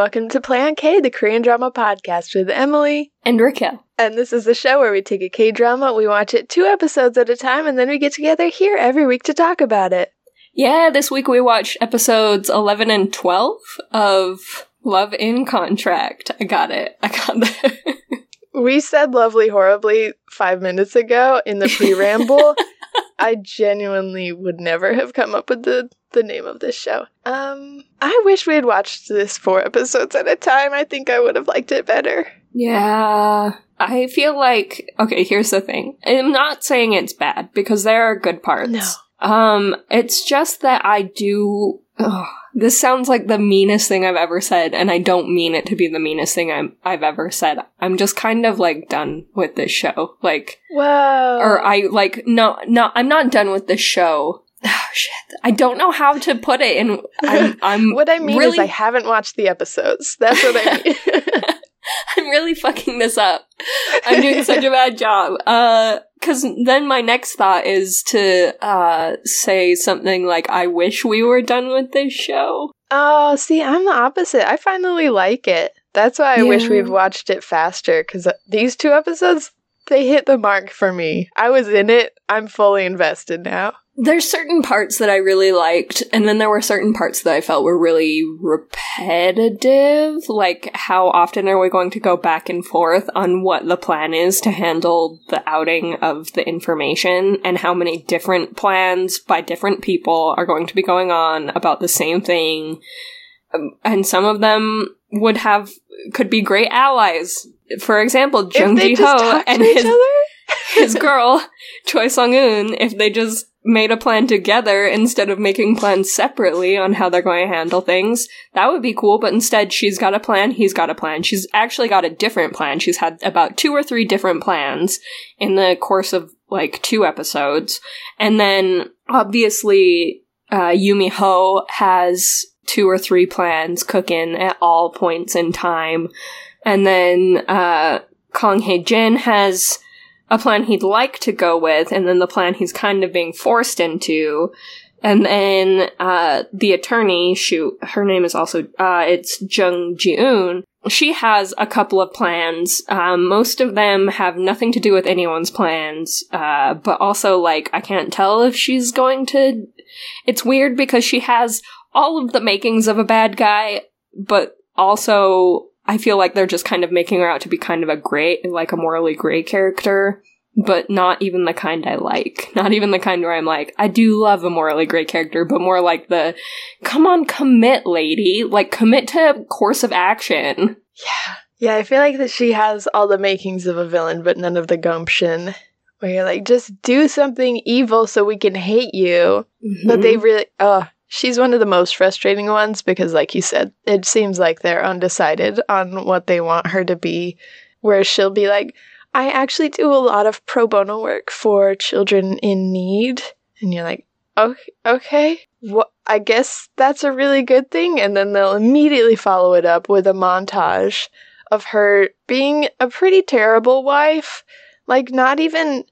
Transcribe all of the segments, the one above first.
welcome to Play on K, the Korean drama podcast with Emily. And Raquel. And this is the show where we take a K drama, we watch it two episodes at a time, and then we get together here every week to talk about it. Yeah, this week we watched episodes 11 and 12 of Love in Contract. I got it. I got that. We said lovely horribly five minutes ago in the pre ramble. I genuinely would never have come up with the, the name of this show. Um, I wish we had watched this four episodes at a time. I think I would have liked it better. yeah. I feel like, okay, here's the thing. I'm not saying it's bad because there are good parts. No. Um, it's just that I do. Ugh, this sounds like the meanest thing I've ever said, and I don't mean it to be the meanest thing I'm, I've ever said. I'm just kind of like done with this show. Like, Whoa. or I like no, no, I'm not done with this show. Oh, shit, I don't know how to put it, and I'm, I'm what I mean really, is I haven't watched the episodes. That's what I mean. I'm really fucking this up. I'm doing such a bad job. Uh, cause then my next thought is to, uh, say something like, I wish we were done with this show. oh, see, I'm the opposite. I finally like it. That's why I wish we'd watched it faster because these two episodes, they hit the mark for me. I was in it. I'm fully invested now. There's certain parts that I really liked, and then there were certain parts that I felt were really repetitive. Like, how often are we going to go back and forth on what the plan is to handle the outing of the information, and how many different plans by different people are going to be going on about the same thing? Um, and some of them would have, could be great allies. For example, Jung Ji Ho and his his girl, Choi Sung Un, if they just made a plan together instead of making plans separately on how they're going to handle things, that would be cool. But instead, she's got a plan, he's got a plan. She's actually got a different plan. She's had about two or three different plans in the course of like two episodes. And then obviously, uh, Yumi Ho has two or three plans cooking at all points in time. And then, uh, Kong Hye Jin has a plan he'd like to go with, and then the plan he's kind of being forced into. And then, uh, the attorney, shoot, her name is also, uh, it's Jung Ji-un. She has a couple of plans. Um, most of them have nothing to do with anyone's plans, uh, but also, like, I can't tell if she's going to. It's weird because she has all of the makings of a bad guy, but also I feel like they're just kind of making her out to be kind of a gray, like a morally gray character, but not even the kind I like. Not even the kind where I'm like, I do love a morally gray character, but more like the, come on, commit, lady. Like, commit to a course of action. yeah, yeah. I feel like that she has all the makings of a villain, but none of the gumption. Where you're like, just do something evil so we can hate you. But they mm-hmm. really, oh, she's one of the most frustrating ones because, like you said, it seems like they're undecided on what they want her to be. Where she'll be like, I actually do a lot of pro bono work for children in need. And you're like, oh, okay, okay. Well, I guess that's a really good thing. And then they'll immediately follow it up with a montage of her being a pretty terrible wife. Like, not even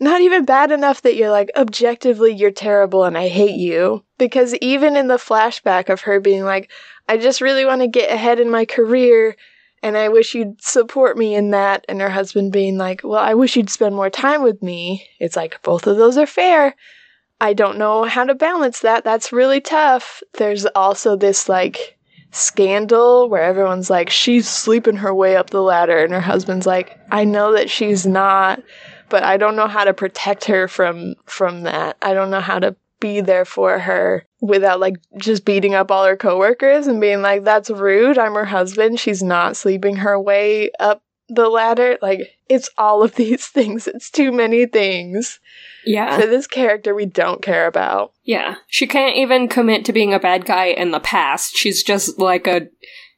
not even bad enough that you're like objectively you're terrible and I hate you because even in the flashback of her being like I just really want to get ahead in my career and I wish you'd support me in that and her husband being like well I wish you'd spend more time with me it's like both of those are fair. I don't know how to balance that. That's really tough. There's also this like scandal where everyone's like she's sleeping her way up the ladder and her husband's like I know that she's not but I don't know how to protect her from from that. I don't know how to be there for her without like just beating up all her coworkers and being like that's rude. I'm her husband. She's not sleeping her way up the ladder. Like it's all of these things. It's too many things Yeah. for this character we don't care about. Yeah. She can't even commit to being a bad guy in the past. She's just like a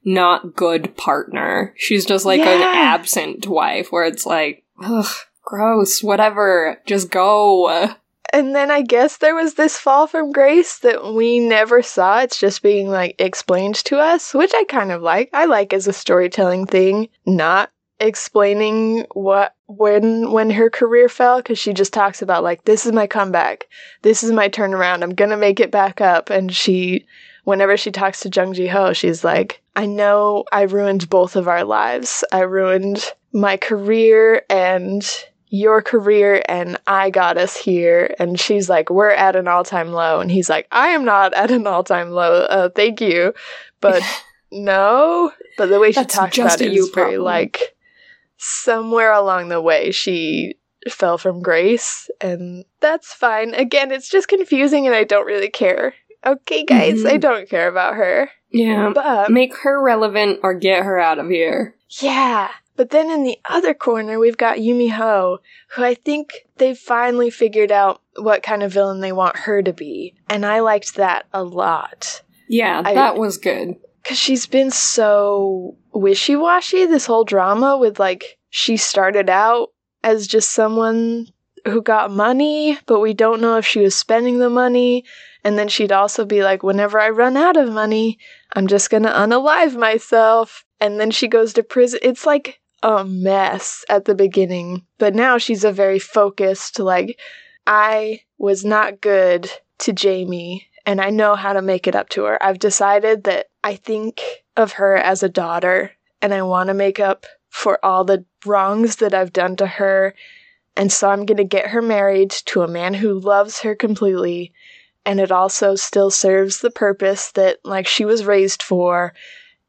not good partner. She's just like an absent wife where it's like, ugh, gross, whatever, just go. And then I guess there was this fall from grace that we never saw. It's just being like explained to us, which I kind of like. I like as a storytelling thing, not explaining what when when her career fell because she just talks about like this is my comeback this is my turnaround i'm gonna make it back up and she whenever she talks to Jung Ji Ho, she's like, I know I ruined both of our lives. I ruined my career and your career and I got us here. And she's like, we're at an all time low. And he's like, I am not at an all time low. Uh, thank you. But no. But the way she That's talks about it you is very problem. like somewhere along the way she fell from grace. And that's fine. Again, it's just confusing and I don't really care. Okay, guys, I Mhm. don't care about her. Yeah. But Make her relevant or get her out of here. yeah. But then in the other corner, we've got Yumi Ho, who I think they've finally figured out what kind of villain they want her to be. And I liked that a lot. Yeah, I- that was good. Because she's been so wishy washy this whole drama with like, she started out as just someone who got money, but we don't know if she was spending the money. And then she'd also be like, whenever I run out of money, I'm just gonna unalive myself. And then she goes to prison. It's like a mess at the beginning. But now she's a very focused, like, I was not good to Jamie, and I know how to make it up to her. I've decided that I think of her as a daughter, and I want to make up for all the wrongs that I've done to her. And so I'm going to get her married to a man who loves her completely. And it also still serves the purpose that, like, she was raised for.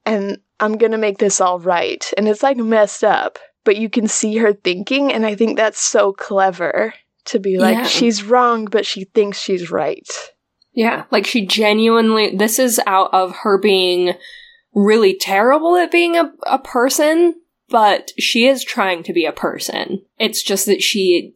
And I'm to make this all right. And it's like messed up, but you can see her thinking. And I think that's so clever to be like, Yeah. she's wrong, but she thinks she's right. Yeah, like she genuinely, this is out of her being really terrible at being a, a person, but she is trying to be a person. It's just that she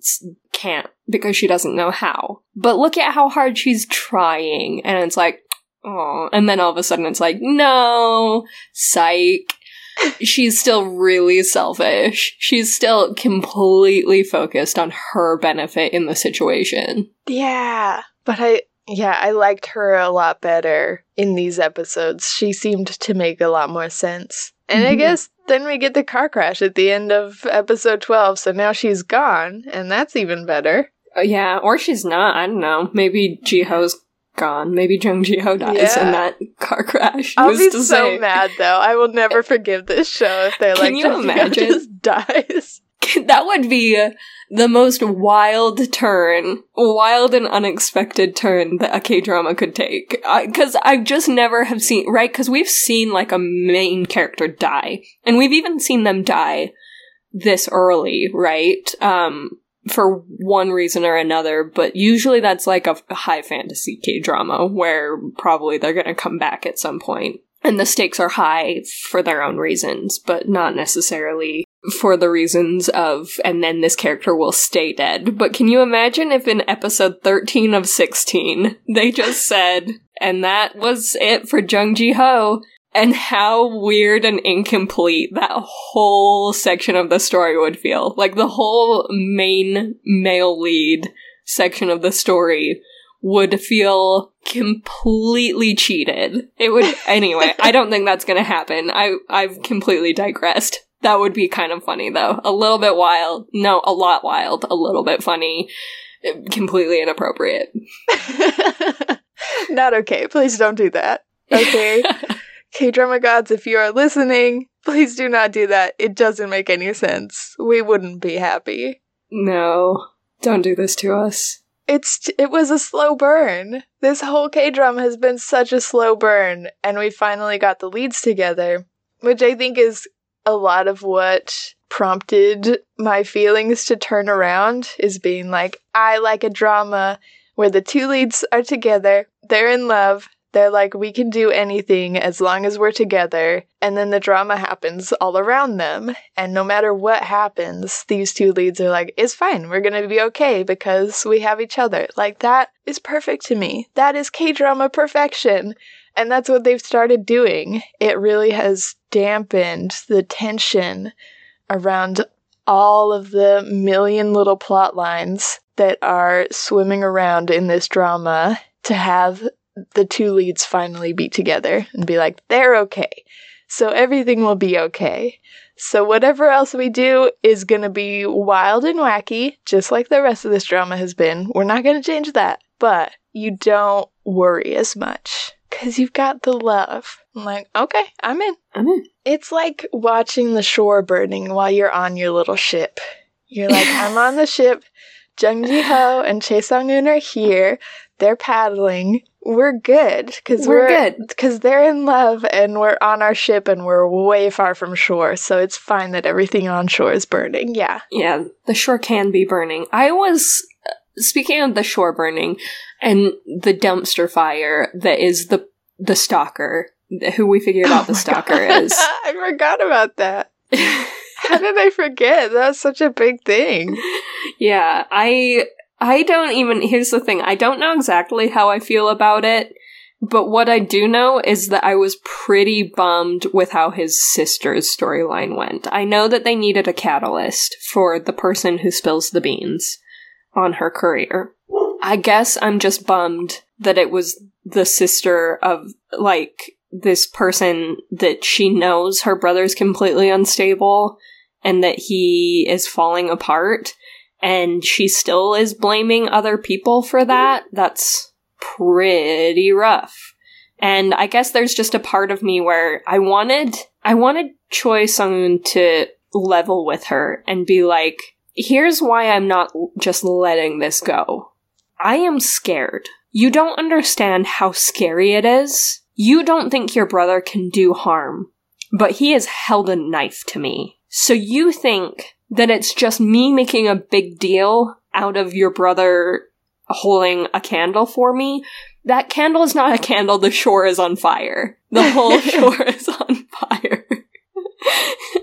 can't because she doesn't know how. But look at how hard she's trying, and it's like, oh, and then all of a sudden it's like, no, psych. She's still really selfish. She's still completely focused on her benefit in the situation. Yeah. But I, yeah, I liked her a lot better in these episodes. She seemed to make a lot more sense. And I Mhm. guess then we get the car crash at the end of episode 12, so now she's gone, and that's even better. Uh, yeah, or she's not. I don't know. Maybe Jiho's gone. Maybe Jung Jiho dies Yeah. in that car crash. I'll be so say? mad though. I will never forgive this show if they're Can like, you Jessica imagine? just dies. that would be the most wild turn, wild and unexpected turn that a K drama could take. Because I, just never have seen right. Because we've seen like a main character die, and we've even seen them die this early, right? Um, for one reason or another, but usually that's like a, high fantasy K drama where probably they're going to come back at some point. And the stakes are high for their own reasons, but not necessarily for the reasons of, and then this character will stay dead. But can you imagine if in episode 13 of 16, they just said, and that was it for Jung Ji Ho, and how weird and incomplete that whole section of the story would feel. Like the whole main male lead section of the story would feel completely cheated. It would anyway, I don't think that's going to happen. I I've completely digressed. That would be kind of funny though. A little bit wild. No, a lot wild, a little bit funny, completely inappropriate. Not okay. Please don't do that. Okay. K drama gods, if you are listening, please do not do that. It doesn't make any sense. We wouldn't be happy. no. Don't do this to us. It's it was a slow burn. This whole K drama has been such a slow burn, and we finally got the leads together, which I think is a lot of what prompted my feelings to turn around. Is being like, I like a drama where the two leads are together, they're in love, they're like, we can do anything as long as we're together, and then the drama happens all around them. And no matter what happens, these two leads are like, it's fine, we're gonna be okay because we have each other. Like, that is perfect to me. That is K drama perfection. And that's what they've started doing. It really has dampened the tension around all of the million little plot lines that are swimming around in this drama to have the two leads finally be together and be like, they're okay. So everything will be okay. So whatever else we do is going to be wild and wacky, just like the rest of this drama has been. We're not going to change that. But you don't worry as much because you've got the love. I'm like, okay, I'm in. I'm in. It's like watching the shore burning while you're on your little ship. You're like, I'm on the ship. Jung Ji Ho and Chae Sung Eun are here. They're paddling. We're good because We're we're, good. because they're in love and we're on our ship and we're way far from shore. So it's fine that everything on shore is burning. Yeah. Yeah, the shore can be burning. I was uh, speaking of the shore burning and the dumpster fire that is the the stalker who we figured out oh the Oh my stalker God. is. I forgot about that. How did I forget? That's such a big thing. yeah, I I don't even here's the thing. I don't know exactly how I feel about it, but what I do know is that I was pretty bummed with how his sister's storyline went. I know that they needed a catalyst for the person who spills the beans on her career. I guess I'm just bummed that it was the sister of like this person that she knows her brother's completely unstable and that he is falling apart and she still is blaming other people for that. That's pretty rough. And I guess there's just a part of me where I wanted I wanted Choi Sung to level with her and be like, here's why I'm not just letting this go. I am scared. You don't understand how scary it is. You don't think your brother can do harm, but he has held a knife to me. So you think that it's just me making a big deal out of your brother holding a candle for me? That candle is not a candle, the shore is on fire. The whole shore is on fire.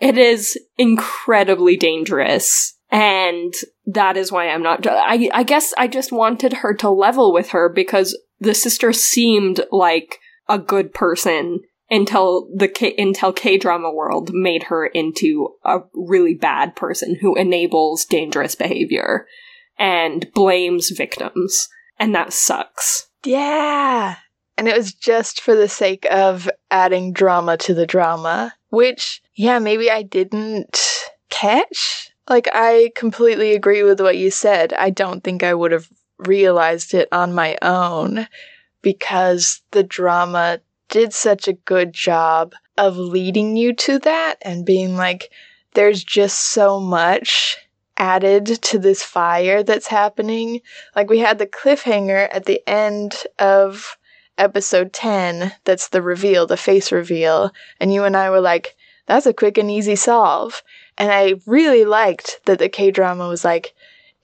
it is incredibly dangerous. And that is why I'm not. I, I guess I just wanted her to level with her because the sister seemed like a good person until the K- until K drama world made her into a really bad person who enables dangerous behavior and blames victims, and that sucks. Yeah. And it was just for the sake of adding drama to the drama, which, yeah, maybe I didn't catch. Like, I completely agree with what you said. I don't think I would have realized it on my own because the drama did such a good job of leading you to that and being like, there's just so much added to this fire that's happening. Like we had the cliffhanger at the end of episode 10 that's the reveal, the face reveal, and you and I were like, that's a quick and easy solve. And I really liked that the K drama was like,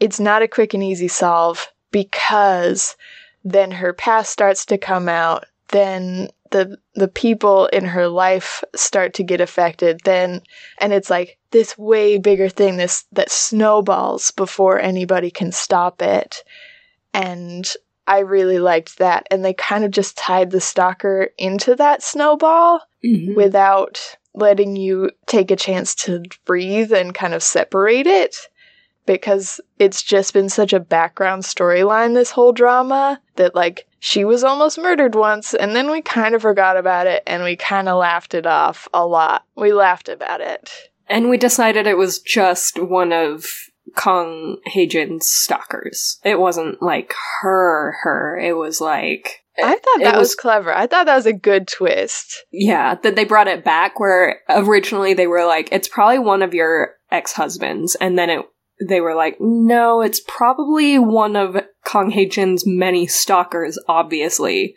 it's not a quick and easy solve because then her past starts to come out, then the the people in her life start to get affected then and it's like this way bigger thing this that snowballs before anybody can stop it and i really liked that and they kind of just tied the stalker into that snowball Mm-hmm. without letting you take a chance to breathe and kind of separate it because it's just been such a background storyline this whole drama that like she was almost murdered once and then we kind of forgot about it and we kind of laughed it off a lot. We laughed about it. And we decided it was just one of Kong Heijin's stalkers. It wasn't like her, her. It was like. I thought that was, was- clever. I thought that was a good twist. Yeah, that they brought it back where originally they were like, it's probably one of your ex husbands. And then it. They were like, no, it's probably one of Kong Heijin's many stalkers, obviously.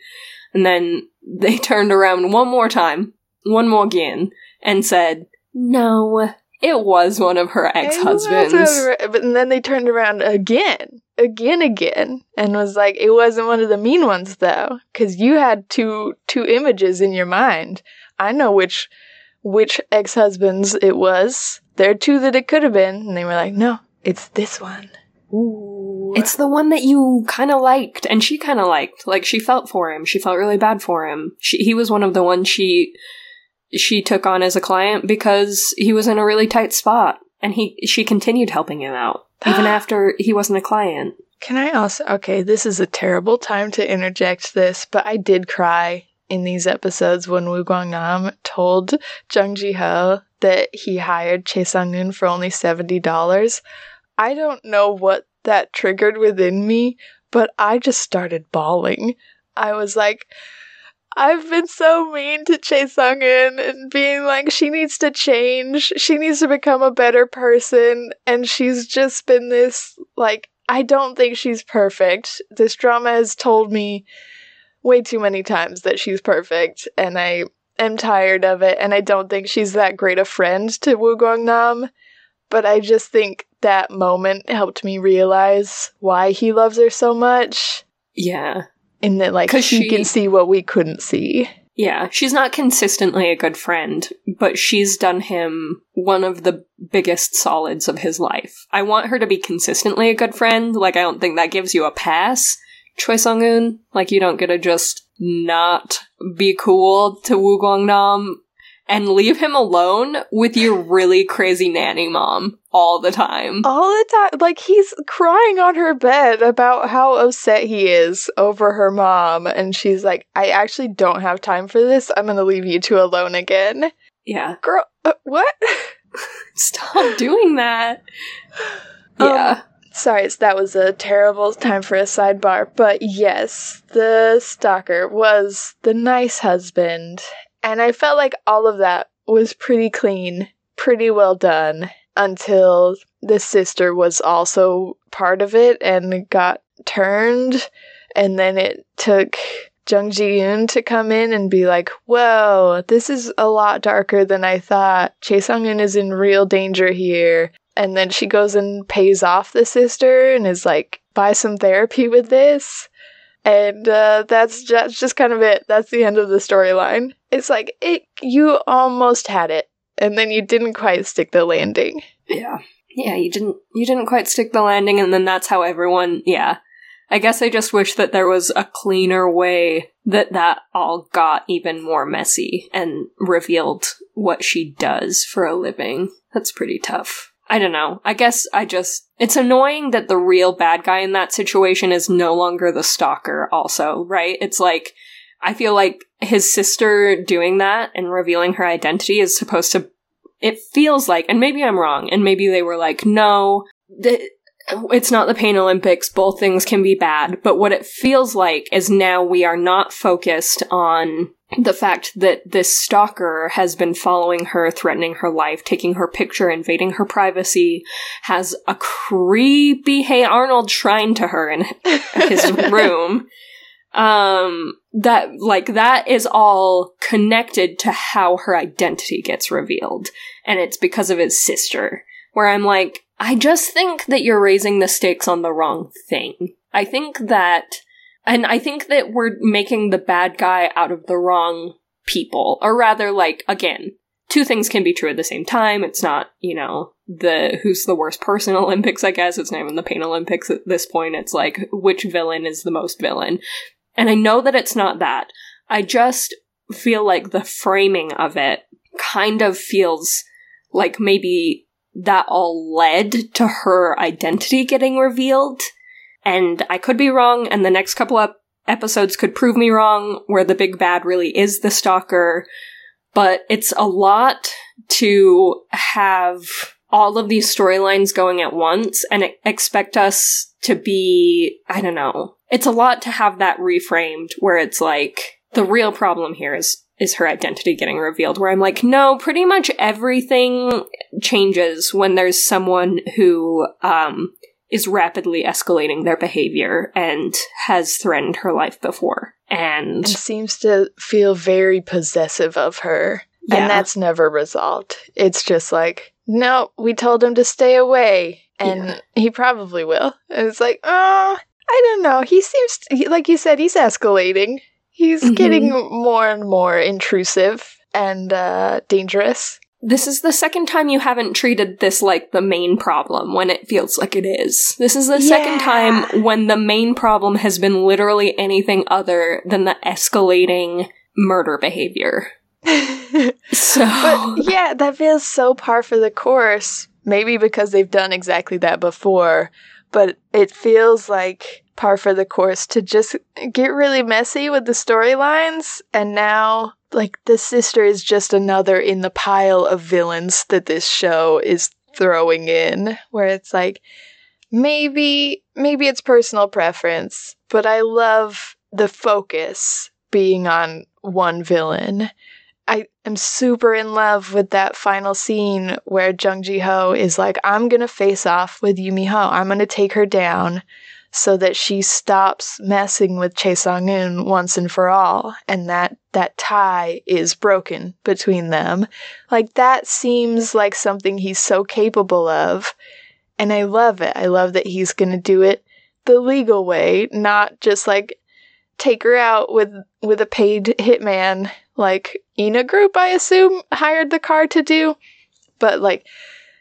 And then they turned around one more time, one more again, and said, no, it was one of her ex husbands. But and then they turned around again, again, again, and was like, it wasn't one of the mean ones though, because you had two two images in your mind. I know which which ex husbands it was. There are two that it could have been, and they were like, no, it's this one. Ooh, It's the one that you kind of liked, and she kind of liked. Like she felt for him. She felt really bad for him. She, he was one of the ones she she took on as a client because he was in a really tight spot, and he she continued helping him out even after he wasn't a client. Can I also? Okay, this is a terrible time to interject this, but I did cry in these episodes when Woo Kwang Nam told Jung Ji Ho that he hired Chae Sung Eun for only seventy dollars. I don't know what that triggered within me, but I just started bawling. I was like, I've been so mean to Chae Sung In and being like, she needs to change. She needs to become a better person. And she's just been this, like, I don't think she's perfect. This drama has told me way too many times that she's perfect. And I am tired of it. And I don't think she's that great a friend to Woo Kwang Nam. But I just think that moment helped me realize why he loves her so much. Yeah. And that, like, she, she- can see what we couldn't see. Yeah, she's not consistently a good friend, but she's done him one of the biggest solids of his life. I want her to be consistently a good friend. Like, I don't think that gives you a pass, Choi Sung Un. Like, you don't get to just not be cool to Woo Kwang Nam and leave him alone with your really crazy nanny mom all the time. All the time. Like, he's crying on her bed about how upset he is over her mom. And she's like, I actually don't have time for this. I'm going to leave you two alone again. Yeah. Girl, uh, what? Stop doing that. Um, Yeah. Sorry, that was a terrible time for a sidebar. But yes, the stalker was the nice husband. And I felt like all of that was pretty clean, pretty well done until the sister was also part of it and got turned. And then it took Jung Ji Yoon to come in and be like, whoa, this is a lot darker than I thought. Chae Sung In is in real danger here. And then she goes and pays off the sister and is like, buy some therapy with this. And uh, that's just, just kind of it. That's the end of the storyline. It's like it you almost had it, and then you didn't quite stick the landing. Yeah. Yeah, you didn't you didn't quite stick the landing and then that's how everyone yeah. I guess I just wish that there was a cleaner way that that all got even more messy and revealed what she does for a living. That's pretty tough. I don't know. I guess I just it's annoying that the real bad guy in that situation is no longer the stalker also, right? It's like I feel like his sister doing that and revealing her identity is supposed to it feels like, and maybe I'm wrong, and maybe they were like, no, it's not the Pain Olympics, both things can be bad, but what it feels like is now we are not focused on the fact that this stalker has been following her, threatening her life, taking her picture, invading her privacy, has a creepy Hey Arnold shrine to her in his room. Um that like that is all connected to how her identity gets revealed. And it's because of his sister where i'm like i just think that you're raising the stakes on the wrong thing. I think that and i think that we're making the bad guy out of the wrong people. Or rather like again two things can be true at the same time. It's not you know the who's the worst person olympics i guess. It's not even the pain olympics at this point. It's like which villain is the most villain? And I know that it's not that. I just feel like the framing of it kind of feels like maybe that all led to her identity getting revealed. And I could be wrong, and the next couple episodes could prove me wrong, where the big bad really is the stalker. But it's a lot to have all of these storylines going at once and expect us to be, I don't know, it's a lot to have that reframed where it's like the real problem here is is her identity getting revealed where i'm like no pretty much everything changes when there's someone who um is rapidly escalating their behavior and has threatened her life before and And seems to feel very possessive of her. Yeah. And that's never resolved. It's just like, no, we told him to stay away. And Yeah. he probably will. And it's like, oh, I don't know. He seems, he, like you said, he's escalating. He's Mhm. getting more and more intrusive and uh, dangerous. This is the second time you haven't treated this like the main problem when it feels like it is. This is the second time when the main problem has been literally anything other than the escalating murder behavior. So, But yeah, that feels so par for the course. Maybe because they've done exactly that before, but it feels like par for the course to just get really messy with the storylines. And now, like, the sister is just another in the pile of villains that this show is throwing in, where it's like, maybe, maybe it's personal preference, but I love the focus being on one villain. I am super in love with that final scene where Jung Ji Ho is like, I'm gonna face off with Yumi Ho. I'm gonna take her down so that she stops messing with Chae Sung Eun once and for all, and that that tie is broken between them. Like that seems like something he's so capable of, and I love it. I love that he's gonna do it the legal way, not just like take her out with with a paid hitman like Ina Group, I assume, hired the car to do. But like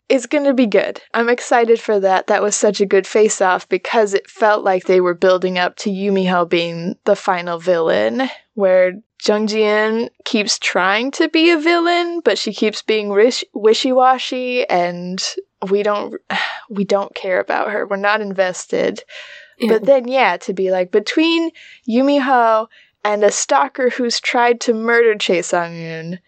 it's going to be good. I'm excited for that. That was such a good face off because it felt like they were building up to Yumiho being the final villain, where Jung Ji keeps trying to be a villain, but she keeps being wish- wishy-washy and we don't we don't care about her. We're not invested. Yeah. But then yeah, to be like between Yumiho and a stalker who's tried to murder Chae Sung-eun,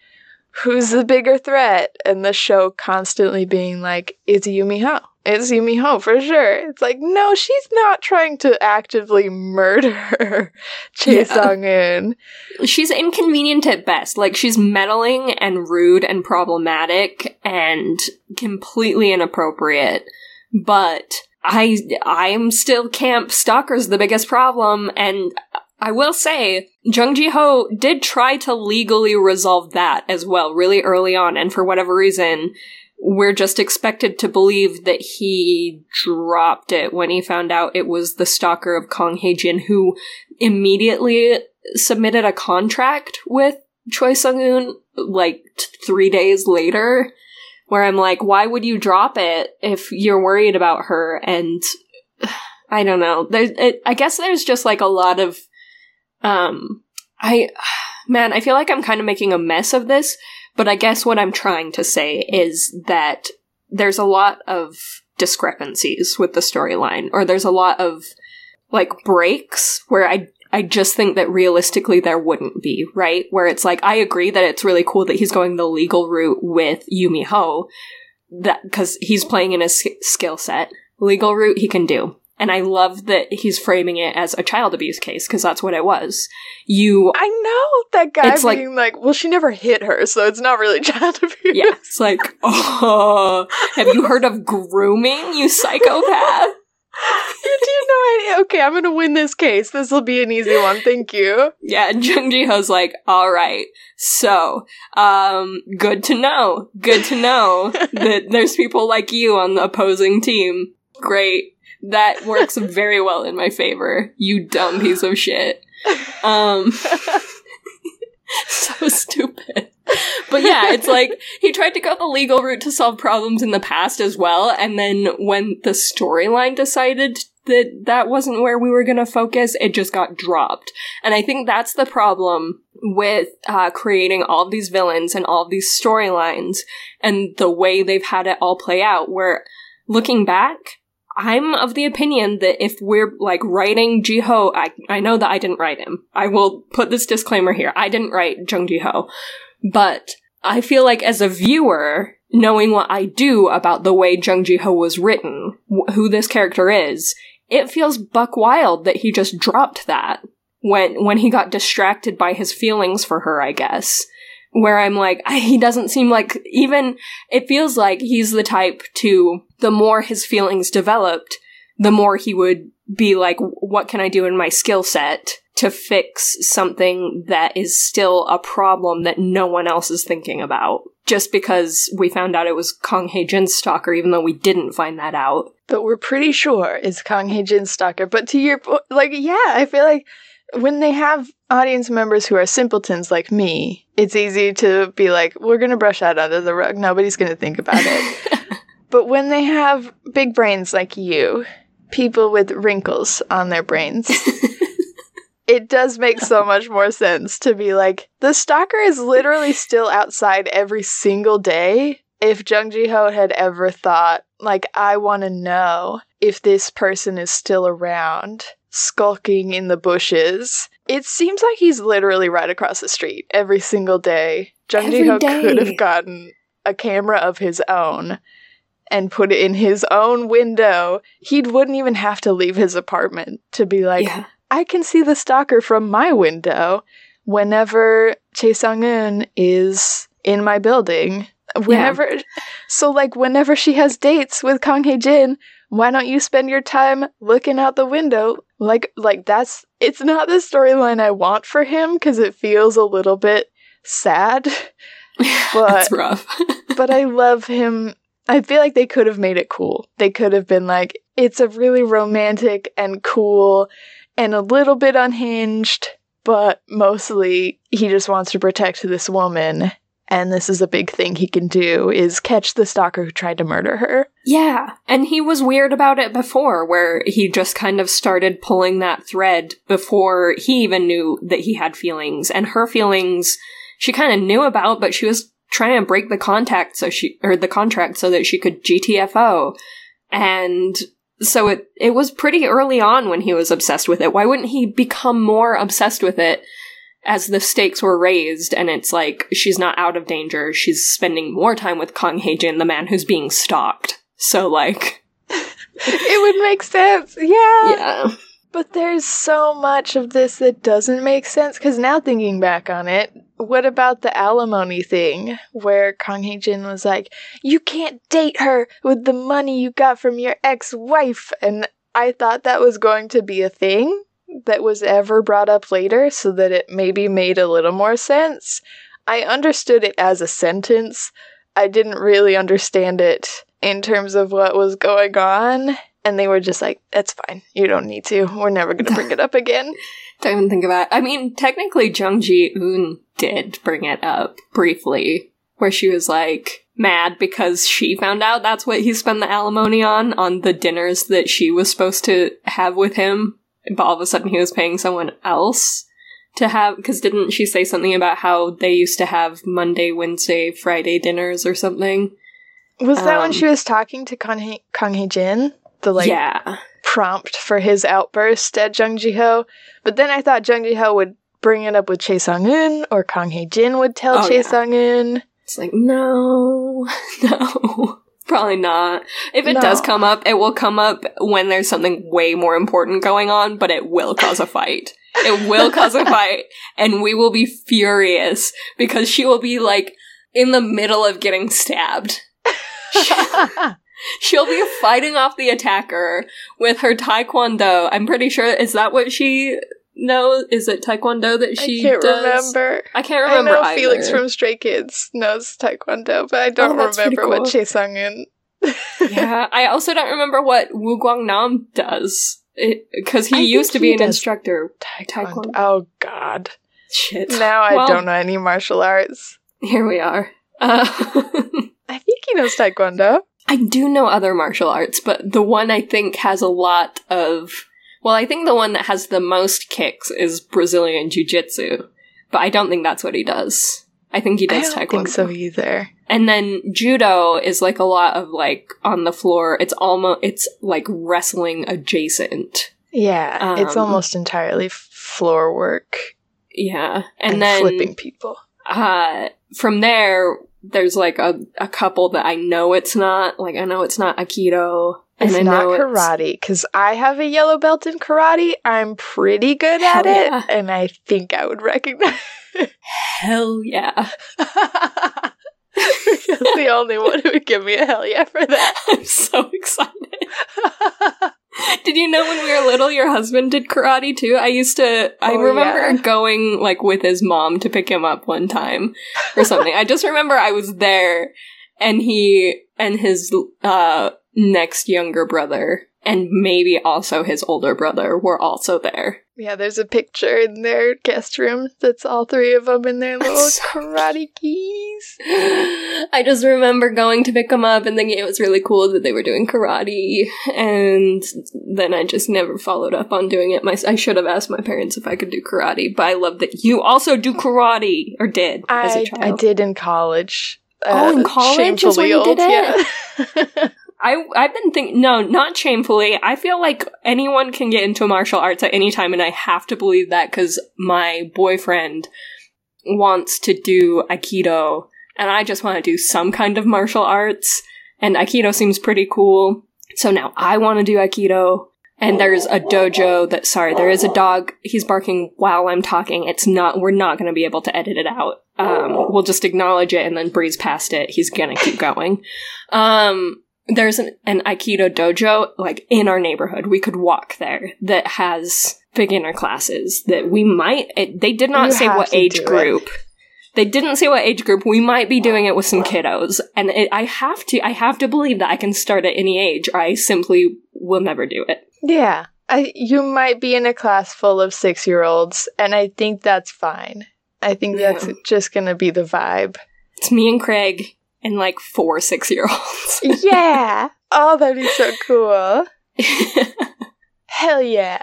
who's the bigger threat? And the show constantly being like, it's Yumi Ho. It's Yumi Ho for sure. It's like, no, she's not trying to actively murder Chae yeah. Sung-eun. She's inconvenient at best. Like, she's meddling and rude and problematic and completely inappropriate. But I, I'm still camp stalker's the biggest problem, and I will say, Jung Ji Ho did try to legally resolve that as well, really early on, and for whatever reason, we're just expected to believe that he dropped it when he found out it was the stalker of Kong Hae Jin who immediately submitted a contract with Choi Sung Eun like t- three days later. Where I'm like, why would you drop it if you're worried about her? And I don't know. There's, it, I guess there's just like a lot of um, I, man, I feel like I'm kind of making a mess of this, but I guess what I'm trying to say is that there's a lot of discrepancies with the storyline, or there's a lot of like breaks where I I just think that realistically there wouldn't be, right? Where it's like I agree that it's really cool that he's going the legal route with Yumi Ho, that because he's playing in his skill set. Legal route he can do. And I love that he's framing it as a child abuse case because that's what it was. You, I know that guy it's being like, like, well, she never hit her, so it's not really child abuse. Yeah, it's like, oh, have you heard of grooming, you psychopath? you do no idea. Okay, I'm gonna win this case. This will be an easy one. Thank you. Yeah, and Jung Ji Ho's like, all right. So, um, good to know. Good to know that there's people like you on the opposing team. Great that works very well in my favor. You dumb piece of shit. Um, so stupid. But yeah, it's like he tried to go the legal route to solve problems in the past as well, and then when the storyline decided that that wasn't where we were going to focus, it just got dropped. And I think that's the problem with uh, creating all these villains and all these storylines and the way they've had it all play out. Where looking back, I'm of the opinion that if we're like writing Jiho, I I know that I didn't write him. I will put this disclaimer here. I didn't write Jung Jiho, but I feel like as a viewer, knowing what I do about the way Jung Jiho was written, wh- who this character is, it feels buck wild that he just dropped that when when he got distracted by his feelings for her. I guess where I'm like, he doesn't seem like even, it feels like he's the type to, the more his feelings developed, the more he would be like, what can I do in my skill set to fix something that is still a problem that no one else is thinking about? Just because we found out it was Kong Hae Jin's stalker, even though we didn't find that out. But we're pretty sure it's Kong Hae Jin's stalker. But to your point, like, yeah, I feel like when they have audience members who are simpletons like me, it's easy to be like, we're going to brush that under the rug. Nobody's going to think about it. but when they have big brains like you, people with wrinkles on their brains, it does make so much more sense to be like, the stalker is literally still outside every single day. If Jung Ji Ho had ever thought, like, I want to know if this person is still around skulking in the bushes. It seems like he's literally right across the street every single day. Jung Ji Ho could have gotten a camera of his own and put it in his own window. He wouldn't even have to leave his apartment to be like, yeah. I can see the stalker from my window whenever Chae Sung Eun is in my building. Whenever, yeah. so like whenever she has dates with Kang Hae Jin, why don't you spend your time looking out the window? Like, like that's it's not the storyline I want for him because it feels a little bit sad. But rough. but I love him. I feel like they could have made it cool. They could have been like, it's a really romantic and cool and a little bit unhinged, but mostly he just wants to protect this woman and this is a big thing he can do is catch the stalker who tried to murder her. Yeah, and he was weird about it before where he just kind of started pulling that thread before he even knew that he had feelings and her feelings she kind of knew about but she was trying to break the contact so she or the contract so that she could GTFO and so it it was pretty early on when he was obsessed with it. Why wouldn't he become more obsessed with it as the stakes were raised and it's like she's not out of danger, she's spending more time with kong Hae-jin, the man who's being stalked. So like it would make sense. Yeah. Yeah. But there's so much of this that doesn't make sense cuz now thinking back on it, what about the alimony thing where Kong Hae-jin was like, "You can't date her with the money you got from your ex-wife." And I thought that was going to be a thing that was ever brought up later so that it maybe made a little more sense. I understood it as a sentence. I didn't really understand it in terms of what was going on. And they were just like, that's fine. You don't need to. We're never going to bring it up again. don't even think about it. I mean, technically, Jung Ji Eun did bring it up briefly, where she was like, mad because she found out that's what he spent the alimony on, on the dinners that she was supposed to have with him but all of a sudden he was paying someone else to have because didn't she say something about how they used to have Monday, Wednesday, Friday dinners or something? Was that um, when she was talking to Kang Hee, Kang Hee Jin? The like yeah. prompt for his outburst at Jung Ji Ho. But then I thought Jung Ji Ho would bring it up with Chae Sung Eun or Kang Hae Jin would tell oh, Chae yeah. Sung Eun. It's like, no, no. Probably not. If it no. does come up, it will come up when there's something way more important going on, but it will cause a fight. It will cause a fight, and we will be furious because she will be like in the middle of getting stabbed. She'll be fighting off the attacker with her taekwondo. I'm pretty sure is that what she knows? Is it taekwondo that she I can't does? remember. I can't remember. I know either. Felix from Stray Kids knows taekwondo, but I don't oh, remember cool. what Chae Sung Eun. yeah, I also don't remember what Woo Kwang Nam does because he I used to be an instructor. Taekwondo. taekwondo. Oh God. Shit. Now I well, don't know any martial arts. Here we are. Uh, I think he knows taekwondo. I do know other martial arts, but the one I think has a lot of well, I think the one that has the most kicks is Brazilian Jiu Jitsu, but I don't think that's what he does. I think he does I don't taekwondo. think so either. And then judo is like a lot of like on the floor. It's almost it's like wrestling adjacent. Yeah, um, it's almost entirely floor work. Yeah, and, and then flipping people. Uh, from there, there's like a, a couple that I know it's not. Like I know it's not Aikido. It's not karate because I have a yellow belt in karate. I'm pretty good Hell at yeah. it, and I think I would recognize. Hell yeah! You're the only one who would give me a hell yeah for that. I'm so excited. did you know when we were little, your husband did karate too? I used to. I oh, remember yeah. going like with his mom to pick him up one time or something. I just remember I was there, and he and his uh next younger brother and maybe also his older brother were also there. Yeah, there's a picture in their guest room that's all three of them in their little karate keys. I just remember going to pick them up and thinking it was really cool that they were doing karate, and then I just never followed up on doing it. My I should have asked my parents if I could do karate, but I love that you also do karate or did I, as a child. I did in college. Oh, in uh, college is when you did it. Yeah. I I've been thinking no, not shamefully. I feel like anyone can get into martial arts at any time, and I have to believe that because my boyfriend wants to do aikido, and I just want to do some kind of martial arts, and aikido seems pretty cool. So now I want to do aikido, and there's a dojo that sorry there is a dog. He's barking while i'm talking. It's not we're not going to be able to edit it out. Um, we'll just acknowledge it and then breeze past it. He's going to keep going. Um, there's an, an aikido dojo like in our neighborhood we could walk there that has beginner classes that we might it, they did not You say what age do it. group they didn't say what age group we might be doing it with some kiddos and it, i have to i have to believe that i can start at any age or i simply will never do it Yeah. I, you might be in a class full of six year olds, and I think that's fine. I think that's Yeah. just gonna be the vibe. It's me and Craig and like four six year olds. yeah! Oh, that'd be so cool. Hell yeah.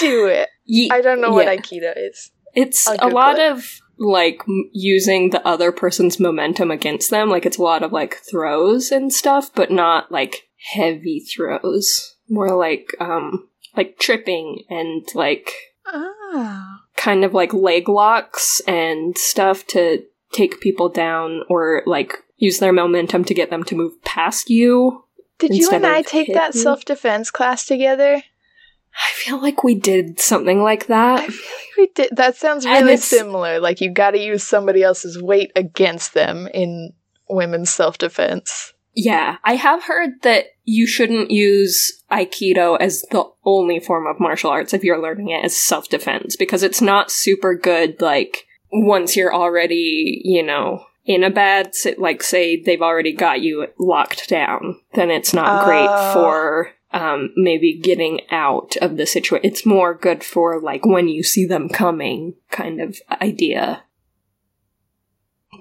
Do it. I don't know what Yeah. Aikido is. It's a lot it. of like m- using the other person's momentum against them. Like it's a lot of like throws and stuff, but not like heavy throws. More like um like tripping and like Oh. kind of like leg locks and stuff to take people down or like use their momentum to get them to move past you. Did you and I take that self defense class together? I feel like we did something like that. I feel like we did. That sounds really similar. Like you got to use somebody else's weight against them in women's self defense. Yeah, I have heard that you shouldn't use Aikido as the only form of martial arts if you're learning it as self defense because it's not super good. Like, once you're already, you know, in a bad, like, say they've already got you locked down, then it's not great Oh. for um, maybe getting out of the situation. It's more good for, like, when you see them coming kind of idea.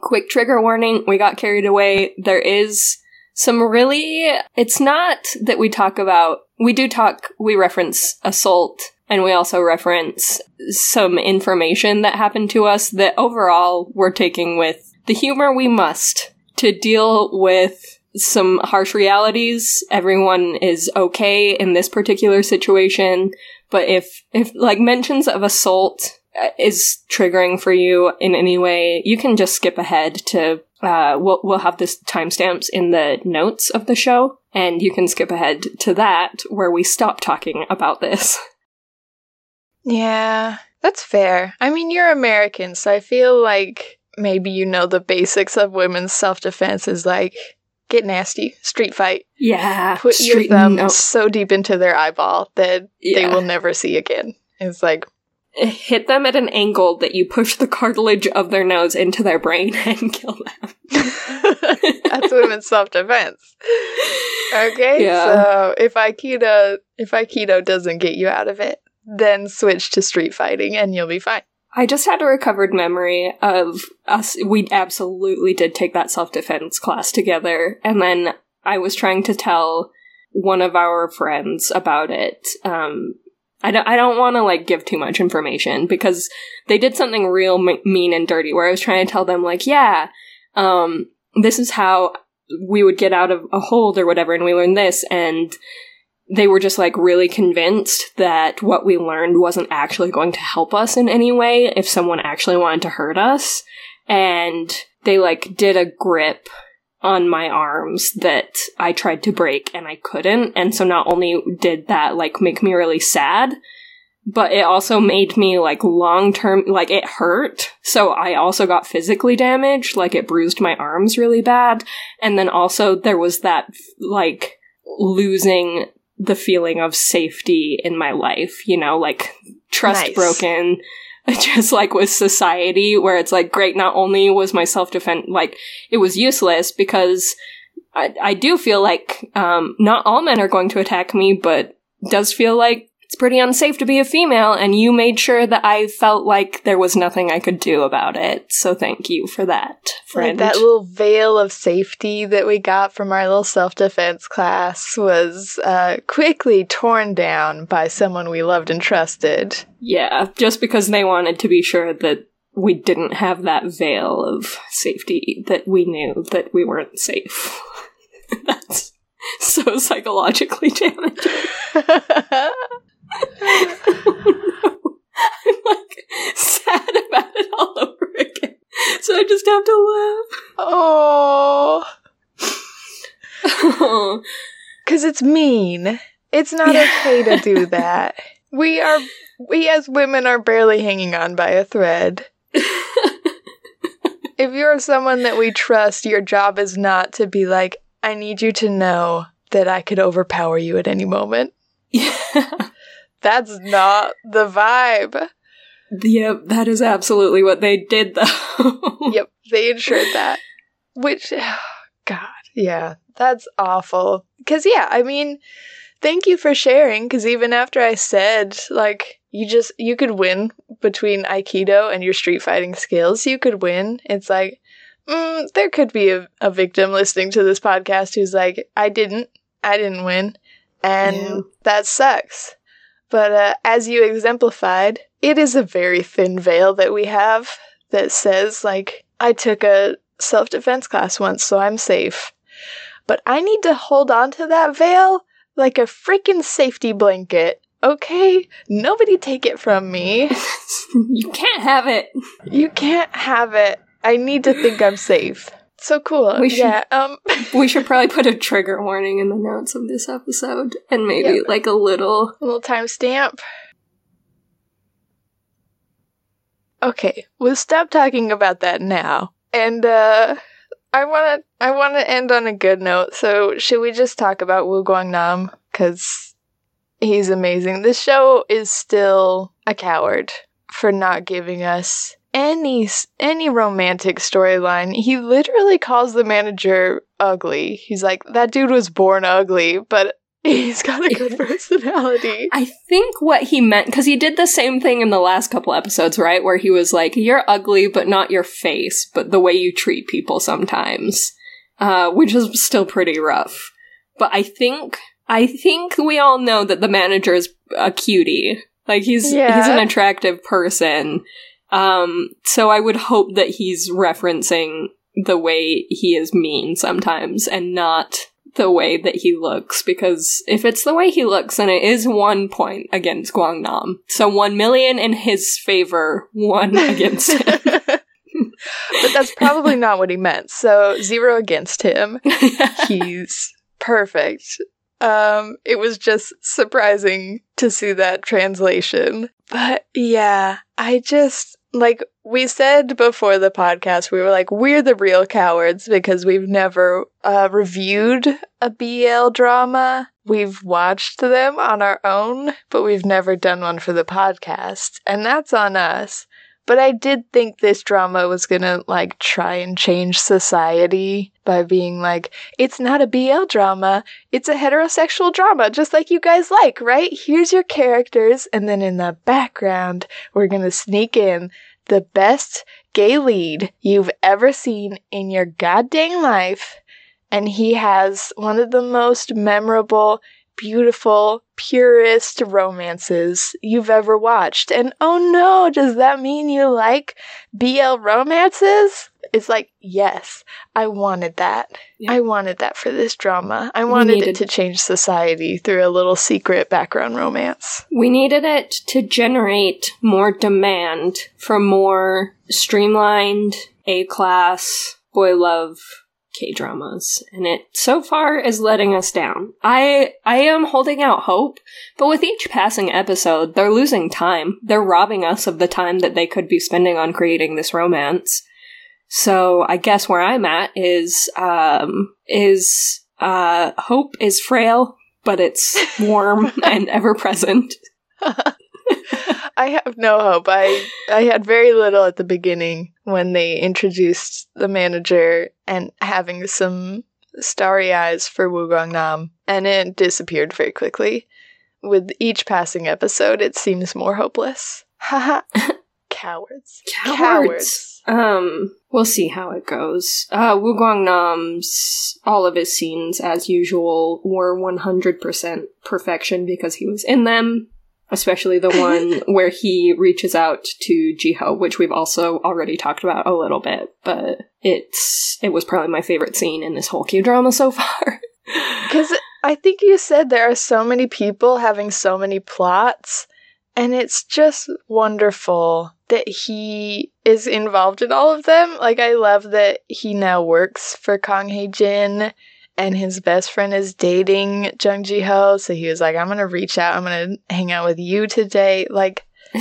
Quick trigger warning we got carried away. There is some really it's not that we talk about we do talk we reference assault and we also reference some information that happened to us that overall we're taking with the humor we must to deal with some harsh realities everyone is okay in this particular situation but if if like mentions of assault is triggering for you in any way you can just skip ahead to uh, we'll, we'll have this timestamps in the notes of the show, and you can skip ahead to that where we stop talking about this. Yeah, that's fair. I mean, you're American, so I feel like maybe you know the basics of women's self defense is like get nasty, street fight, Yeah, put your thumb no, so deep into their eyeball that they will never see again. It's like, hit them at an angle that you push the cartilage of their nose into their brain and kill them. that's women's self defense. Okay, Yeah. so if Aikido if Aikido doesn't get you out of it, then switch to street fighting and you'll be fine. I just had a recovered memory of us. We absolutely did take that self defense class together. And then I was trying to tell one of our friends about it. Um, I don't, I don't want to like give too much information because they did something real m- mean and dirty where I was trying to tell them like, yeah, um, this is how we would get out of a hold or whatever. And we learned this and they were just like really convinced that what we learned wasn't actually going to help us in any way if someone actually wanted to hurt us. And they like did a grip on my arms that I tried to break and I couldn't. And so not only did that like make me really sad, but it also made me like long term, like it hurt. So I also got physically damaged, like it bruised my arms really bad. And then also there was that like losing the feeling of safety in my life, you know, like trust Nice. broken, just like with society, where it's like, great, not only was my self defense, like, it was useless because I, I do feel like um, not all men are going to attack me, but does feel like it's pretty unsafe to be a female, and you made sure that I felt like there was nothing I could do about it. So thank you for that, Like friend. that little veil of safety that we got from our little self defense class was uh, quickly torn down by someone we loved and trusted. Yeah, just because they wanted to be sure that we didn't have that veil of safety, that we knew that we weren't safe. That's so psychologically damaging. I'm like sad about it all over again. So I just have to laugh. Oh. because it's mean. It's not okay to do that. We are we as women are barely hanging on by a thread. if you're someone that we trust, your job is not to be like, I need you to know that I could overpower you at any moment. Yeah. That's not the vibe. Yep, that is absolutely what they did, though. yep, they ensured that. Which, God, yeah, that's awful. Because, yeah, I mean, thank you for sharing. Because even after I said, like, you just, you could win between Aikido and your street fighting skills, you could win. It's like, mm, there could be a, a victim listening to this podcast who's like, I didn't, I didn't win. And yeah. that sucks. But uh, as you exemplified, it is a very thin veil that we have that says, like, I took a self defense class once, so I'm safe. But I need to hold on to that veil like a freaking safety blanket. Okay? Nobody take it from me. you can't have it. You can't have it. I need to think I'm safe. So cool. We should, yeah. Um we should probably put a trigger warning in the notes of this episode and maybe yep. like a little a little timestamp. Okay, we'll stop talking about that now. And uh I want to I want to end on a good note. So, should we just talk about Woo Kwang Nam cuz he's amazing. This show is still a coward for not giving us any any romantic storyline, he literally calls the manager ugly. He's like, that dude was born ugly, but he's got a good personality. I think what he meant because he did the same thing in the last couple episodes, right? Where he was like, "You're ugly, but not your face, but the way you treat people sometimes," uh, which is still pretty rough. But I think I think we all know that the manager is a cutie. Like he's yeah. he's an attractive person. Um, so I would hope that he's referencing the way he is mean sometimes and not the way that he looks because if it's the way he looks then it is one point against Kwang Nam. So one million in his favor, one against him. but that's probably not what he meant. So zero against him. He's perfect. Um, it was just surprising to see that translation. But yeah, I just like we said before the podcast, we were like, we're the real cowards because we've never uh, reviewed a BL drama. We've watched them on our own, but we've never done one for the podcast. And that's on us. But I did think this drama was gonna like try and change society by being like, it's not a BL drama, it's a heterosexual drama, just like you guys like, right? Here's your characters, and then in the background, we're gonna sneak in the best gay lead you've ever seen in your goddamn life. And he has one of the most memorable beautiful, purest romances you've ever watched. And oh no, does that mean you like BL romances? It's like, yes, I wanted that. Yeah. I wanted that for this drama. I wanted it to change society through a little secret background romance. We needed it to generate more demand for more streamlined, A class, boy love K dramas, and it so far is letting us down. I I am holding out hope, but with each passing episode, they're losing time. They're robbing us of the time that they could be spending on creating this romance. So I guess where I'm at is um is uh hope is frail, but it's warm and ever present. I have no hope. I I had very little at the beginning when they introduced the manager and having some starry eyes for Woo Kwang Nam, and it disappeared very quickly. With each passing episode, it seems more hopeless. Haha. Cowards. Cowards. Cowards. Um, we'll see how it goes. Uh, Woo Kwang Nam's, all of his scenes, as usual, were 100% perfection because he was in them especially the one where he reaches out to Jiho, which we've also already talked about a little bit, but it's it was probably my favorite scene in this whole K drama so far. Because I think you said there are so many people having so many plots, and it's just wonderful that he is involved in all of them. Like I love that he now works for Kang Hae Jin and his best friend is dating Jung Ji Ho. So he was like, I'm going to reach out. I'm going to hang out with you today. Like,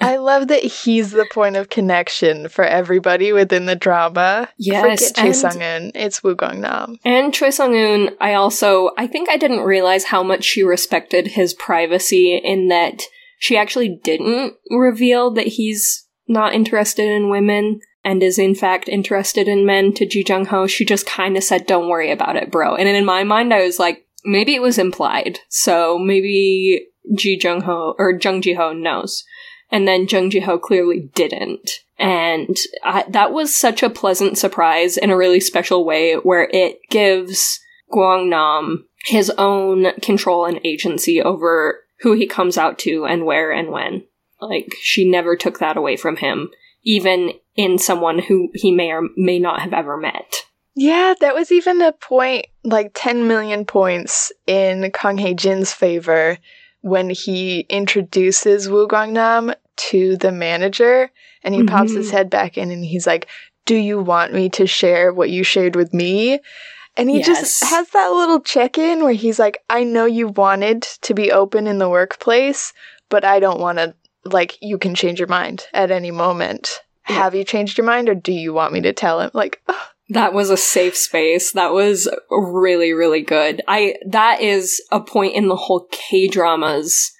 I love that he's the point of connection for everybody within the drama. Yes, Forget Choi Sang Eun. It's Woo Kwang Nam. And Choi Sang Eun, I also, I think I didn't realize how much she respected his privacy in that she actually didn't reveal that he's not interested in women and is in fact interested in men to Ji Jung Ho. She just kind of said, don't worry about it, bro. And in my mind, I was like, maybe it was implied. So maybe Ji Jung Ho or Jung Ji Ho knows. And then Jung Ji Ho clearly didn't. And I, that was such a pleasant surprise in a really special way where it gives Kwang Nam his own control and agency over who he comes out to and where and when. Like, she never took that away from him, even in someone who he may or may not have ever met. Yeah, that was even a point, like 10 million points in Kang Hae Jin's favor when he introduces Woo Kwang Nam to the manager and he mm-hmm. pops his head back in and he's like, Do you want me to share what you shared with me? And he yes. just has that little check in where he's like, I know you wanted to be open in the workplace, but I don't want to, like, you can change your mind at any moment. Yeah. Have you changed your mind or do you want me to tell him? Like, that was a safe space. That was really, really good. I, that is a point in the whole K dramas,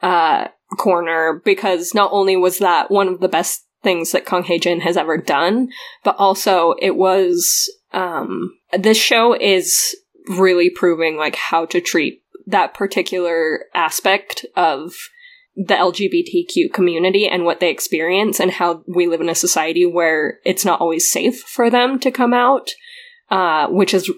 uh, corner because not only was that one of the best things that Kang Hae Jin has ever done, but also it was, um, this show is really proving like how to treat that particular aspect of the LGBTQ community and what they experience and how we live in a society where it's not always safe for them to come out. Uh, which is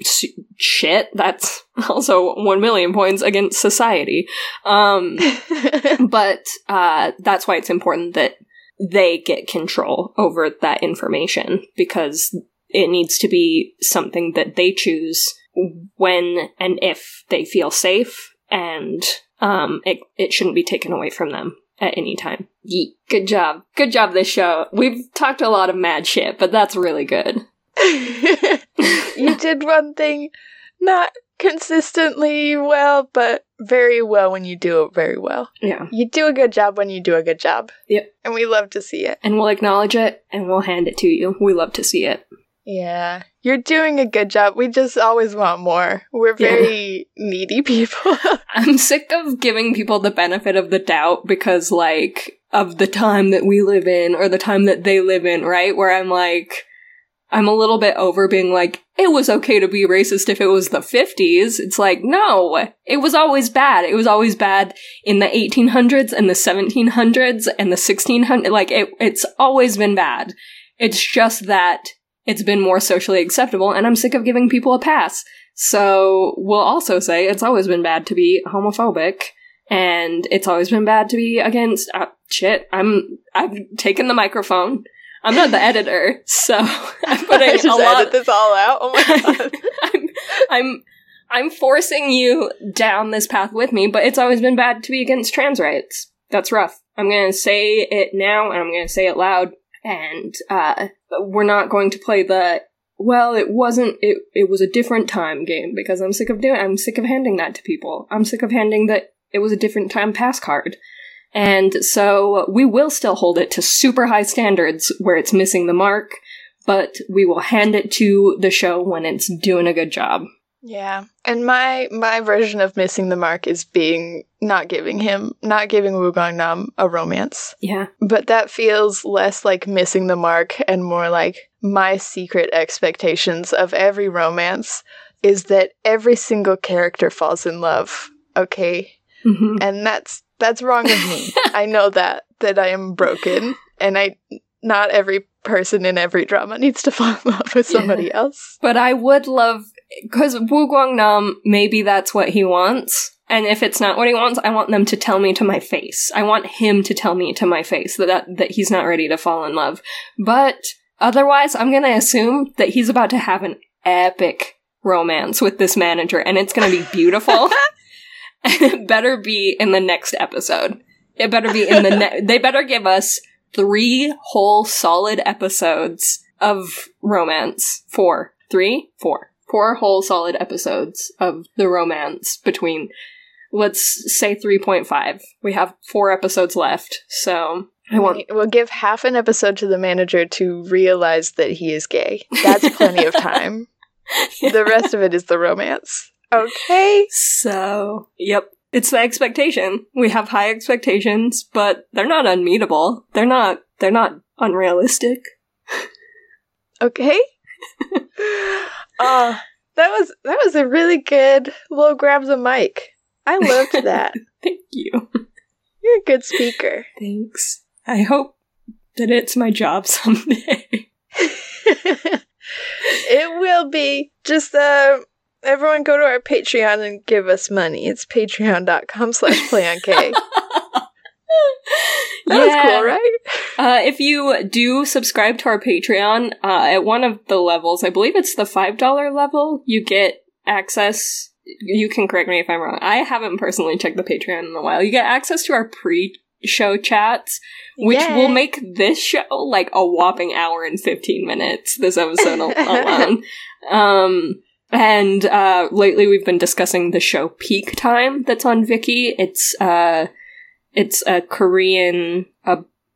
shit. That's also one million points against society. Um, but, uh, that's why it's important that they get control over that information because it needs to be something that they choose when and if they feel safe and um, it, it shouldn't be taken away from them at any time. Yeet. Good job. Good job, this show. We've talked a lot of mad shit, but that's really good. you did one thing not consistently well, but very well when you do it very well. Yeah. You do a good job when you do a good job. Yep. And we love to see it. And we'll acknowledge it and we'll hand it to you. We love to see it. Yeah. You're doing a good job. We just always want more. We're very yeah. needy people. I'm sick of giving people the benefit of the doubt because, like, of the time that we live in or the time that they live in, right? Where I'm like, I'm a little bit over being like, it was okay to be racist if it was the 50s. It's like, no, it was always bad. It was always bad in the 1800s and the 1700s and the 1600s. Like, it, it's always been bad. It's just that it's been more socially acceptable, and I'm sick of giving people a pass. So we'll also say it's always been bad to be homophobic, and it's always been bad to be against uh, shit. I'm I've taken the microphone. I'm not the editor, so I'm putting just a lot. Edit this all out. Oh my god! I'm, I'm I'm forcing you down this path with me, but it's always been bad to be against trans rights. That's rough. I'm gonna say it now, and I'm gonna say it loud and uh, we're not going to play the well it wasn't it it was a different time game because i'm sick of doing i'm sick of handing that to people. I'm sick of handing that it was a different time pass card. And so we will still hold it to super high standards where it's missing the mark but we will hand it to the show when it's doing a good job yeah. And my my version of missing the mark is being not giving him not giving Woo Nam a romance. Yeah. But that feels less like missing the mark and more like my secret expectations of every romance is that every single character falls in love. Okay. Mm-hmm. And that's that's wrong of me. I know that that I am broken and I not every person in every drama needs to fall in love with somebody yeah. else. But I would love because Woo Kwang Nam, maybe that's what he wants. And if it's not what he wants, I want them to tell me to my face. I want him to tell me to my face that that, that he's not ready to fall in love. But otherwise, I'm gonna assume that he's about to have an epic romance with this manager, and it's gonna be beautiful. and it better be in the next episode. It better be in the ne- they better give us three whole solid episodes of romance. Four. Three? Four four whole solid episodes of the romance between, let's say 3.5. We have four episodes left, so I want. We'll give half an episode to the manager to realize that he is gay. That's plenty of time. The rest of it is the romance. Okay. So, yep. It's the expectation. We have high expectations, but they're not unmeetable. They're not, they're not unrealistic. Okay. uh, that was that was a really good little grabs a mic. I loved that. Thank you. You're a good speaker. Thanks. I hope that it's my job someday. it will be. Just uh everyone go to our Patreon and give us money. It's patreon.com slash play on K. That yeah. was cool, right? Uh, if you do subscribe to our Patreon, uh, at one of the levels, I believe it's the $5 level, you get access. You can correct me if I'm wrong. I haven't personally checked the Patreon in a while. You get access to our pre show chats, which Yay. will make this show like a whopping hour and 15 minutes, this episode alone. um, and uh, lately we've been discussing the show Peak Time that's on Viki. It's uh, it's a Korean,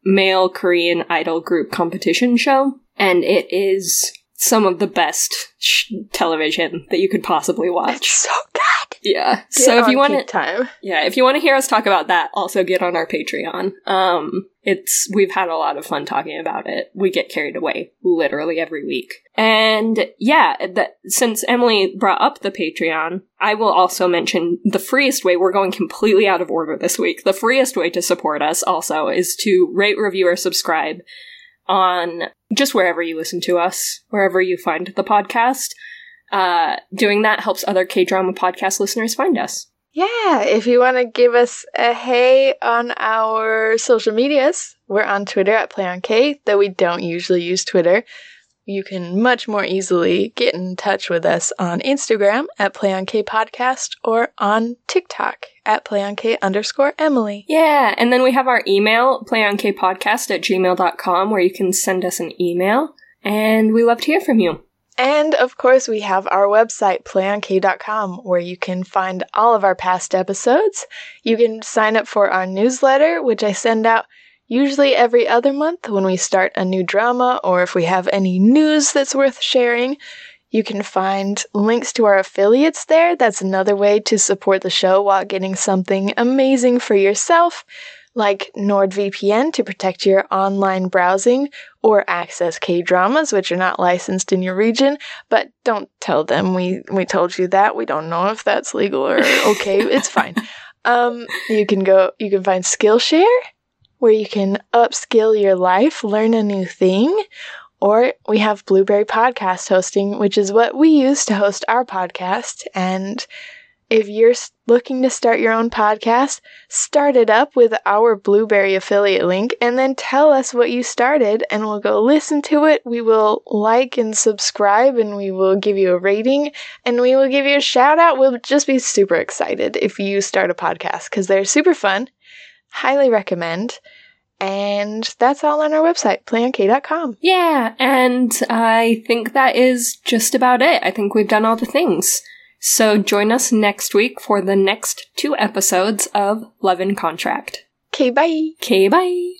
male Korean idol group competition show, and it is some of the best sh- television that you could possibly watch. It's so. Yeah. Get so if you want to, time, yeah, if you want to hear us talk about that, also get on our Patreon. Um, it's we've had a lot of fun talking about it. We get carried away literally every week, and yeah, that since Emily brought up the Patreon, I will also mention the freest way. We're going completely out of order this week. The freest way to support us also is to rate, review, or subscribe on just wherever you listen to us, wherever you find the podcast. Uh, doing that helps other K drama podcast listeners find us. Yeah, if you want to give us a hey on our social medias, we're on Twitter at PlayOnK, though we don't usually use Twitter. You can much more easily get in touch with us on Instagram at PlayOnK Podcast or on TikTok at PlayOnK underscore Emily. Yeah, and then we have our email, playonkpodcast at gmail.com, where you can send us an email, and we love to hear from you. And of course, we have our website, playonk.com, where you can find all of our past episodes. You can sign up for our newsletter, which I send out usually every other month when we start a new drama or if we have any news that's worth sharing. You can find links to our affiliates there. That's another way to support the show while getting something amazing for yourself, like NordVPN to protect your online browsing or access K dramas, which are not licensed in your region. But don't tell them we, we told you that. We don't know if that's legal or okay. it's fine. Um, you can go, you can find Skillshare where you can upskill your life, learn a new thing, or we have Blubrry Podcast Hosting, which is what we use to host our podcast. And if you're looking to start your own podcast, start it up with our Blubrry affiliate link and then tell us what you started and we'll go listen to it. We will like and subscribe and we will give you a rating and we will give you a shout out. We'll just be super excited if you start a podcast because they're super fun. Highly recommend. And that's all on our website, playonk.com. Yeah, and I think that is just about it. I think we've done all the things. So join us next week for the next two episodes of Love in Contract. Okay, bye. Okay, bye.